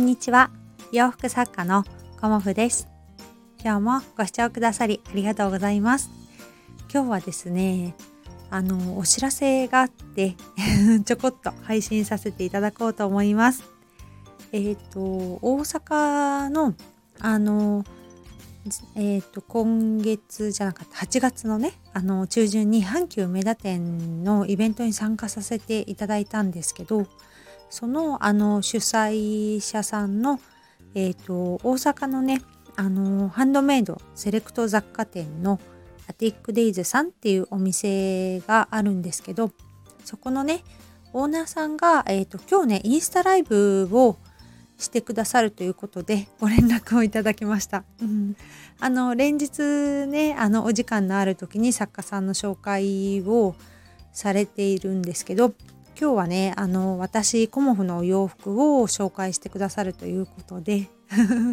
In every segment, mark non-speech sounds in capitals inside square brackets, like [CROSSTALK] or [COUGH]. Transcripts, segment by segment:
んにちは。洋服作家のコモフです。今日もご視聴くださりありがとうございます。今日はですねあのお知らせがあって [LAUGHS] ちょこっと配信させていただこうと思います。えっ、ー、と大阪のあのえーと、今月じゃなかった8月のねあの中旬に阪急梅田店のイベントに参加させていただいたんですけどそのあの主催者さんの、えーと、大阪のねあのハンドメイドセレクト雑貨店のアティックデイズさんっていうお店があるんですけどそこのねオーナーさんが、えーと今日ねインスタライブをしてくださるということでご連絡をいただきました。うん、あの連日ねあのお時間のある時に作家さんの紹介をされているんですけど今日はねあの私コモフのお洋服を紹介してくださるということで、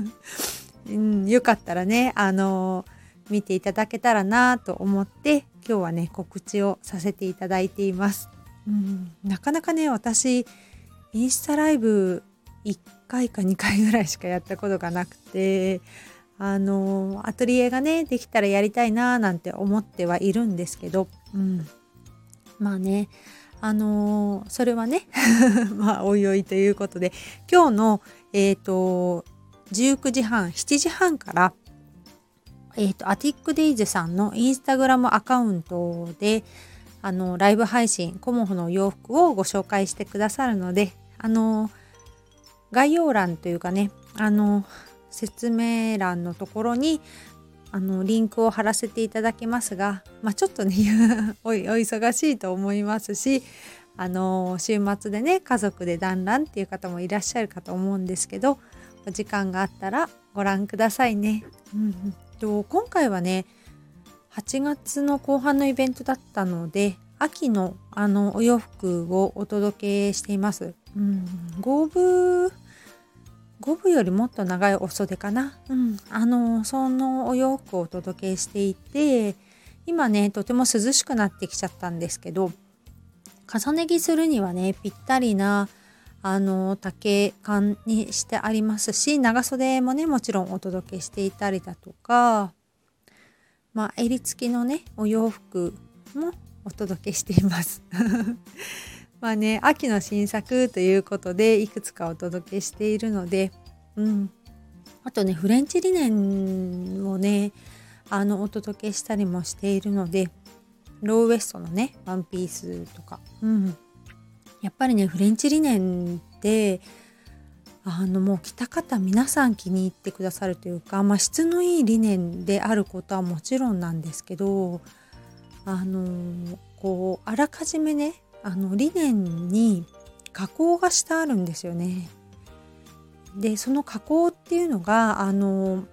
[LAUGHS] うん、よかったらねあの見ていただけたらなと思って今日はね告知をさせていただいています。うん、なかなかね私インスタライブ1回か2回ぐらいしかやったことがなくてあのアトリエがねできたらやりたいななんて思ってはいるんですけど、うん、まあねあのそれはね [LAUGHS] まあおいおいということで今日のえっ、ー、と19時半7時半からえっ、ー、とアティックデイズさんのインスタグラムアカウントであのライブ配信コモフの洋服をご紹介してくださるのであの概要欄というかねあの説明欄のところにあのリンクを貼らせていただきますが、まあ、ちょっとね [LAUGHS] お忙しいと思いますしあの週末でね家族で団らんっていう方もいらっしゃるかと思うんですけどお時間があったらご覧くださいね。うん、と今回はね8月の後半のイベントだったので秋のあのお洋服をお届けしています。うん、5分5分よりもっと長いお袖かな。うん、あのそのお洋服をお届けしていて今ねとても涼しくなってきちゃったんですけど重ね着するにはねぴったりなあの丈感にしてありますし長袖もねもちろんお届けしていたりだとかまあ襟付きのねお洋服もお届けしています。まあね秋の新作ということでいくつかお届けしているので、うん、あとねフレンチリネンをねあのお届けしたりもしているのでローウエストのねワンピースとか、うん、やっぱりねフレンチリネンってあのもう着た方皆さん気に入ってくださるというか、まあ、質のいいリネンであることはもちろんなんですけどあのこうあらかじめねあのリネンに加工がしてあるんですよね。でその加工っていうのがあの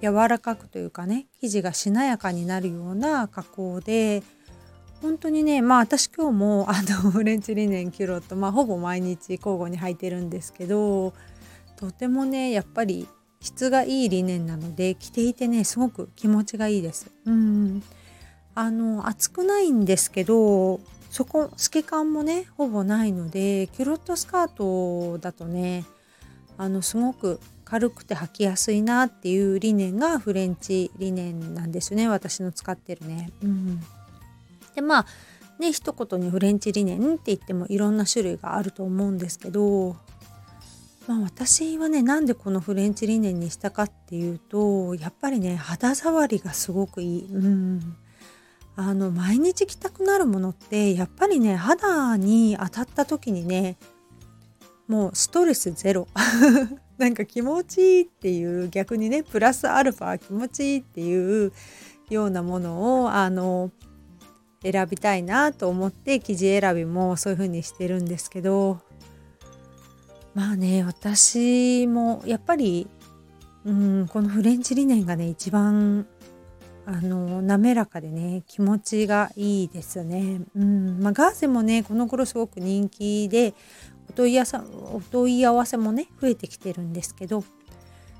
柔らかくというかね生地がしなやかになるような加工で本当にねまあ私今日もあの [LAUGHS] フレンチリネンキュロットまあほぼ毎日交互に履いてるんですけどとてもねやっぱり質がいいリネンなので着ていてねすごく気持ちがいいです。うんあの厚くないんですけどそこ透け感もねほぼないのでキュロットスカートだとねあのすごく軽くて履きやすいなっていう理念がフレンチ理念なんですね私の使ってるね。うん、でまあね一言にフレンチ理念って言ってもいろんな種類があると思うんですけど、まあ、私はねなんでこのフレンチ理念にしたかっていうとやっぱりね肌触りがすごくいい。うんあの毎日着たくなるものってやっぱりね肌に当たった時にねもうストレスゼロ。[LAUGHS] なんか気持ちいいっていう逆にねプラスアルファ気持ちいいっていうようなものをあの選びたいなと思って生地選びもそういう風にしてるんですけどまあね私もやっぱりうんこのフレンチリネンがね一番あの滑らかでね気持ちがいいですね。うんまあ、ガーゼもねこの頃すごく人気でお問い合わせお問い合わせもね増えてきてるんですけど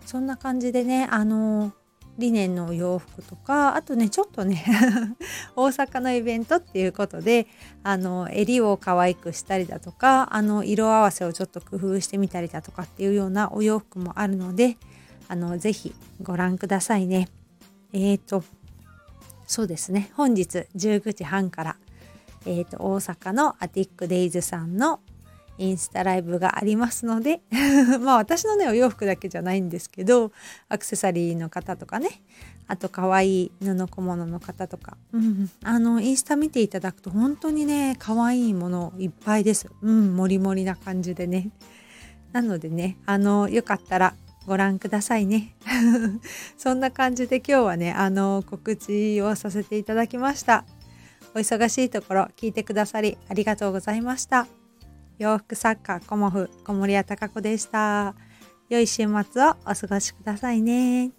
そんな感じでねあのリネンのお洋服とかあとねちょっとね [LAUGHS] 大阪のイベントっていうことであの襟を可愛くしたりだとかあの色合わせをちょっと工夫してみたりだとかっていうようなお洋服もあるのであのぜひご覧くださいね。えーとそうですね本日19時半から、えーと大阪のアティックデイズさんのインスタライブがありますので [LAUGHS] まあ私のねお洋服だけじゃないんですけどアクセサリーの方とかねあと可愛い布小物の方とか、うん、あのインスタ見ていただくと本当にね可愛いものいっぱいです。うん、もりもりな感じでね。なのでねあのよかったらご覧くださいね。[LAUGHS] そんな感じで今日はねあの告知をさせていただきました。お忙しいところ聞いてくださりありがとうございました。洋服作家コモフ小森屋隆子でした。良い週末をお過ごしくださいね。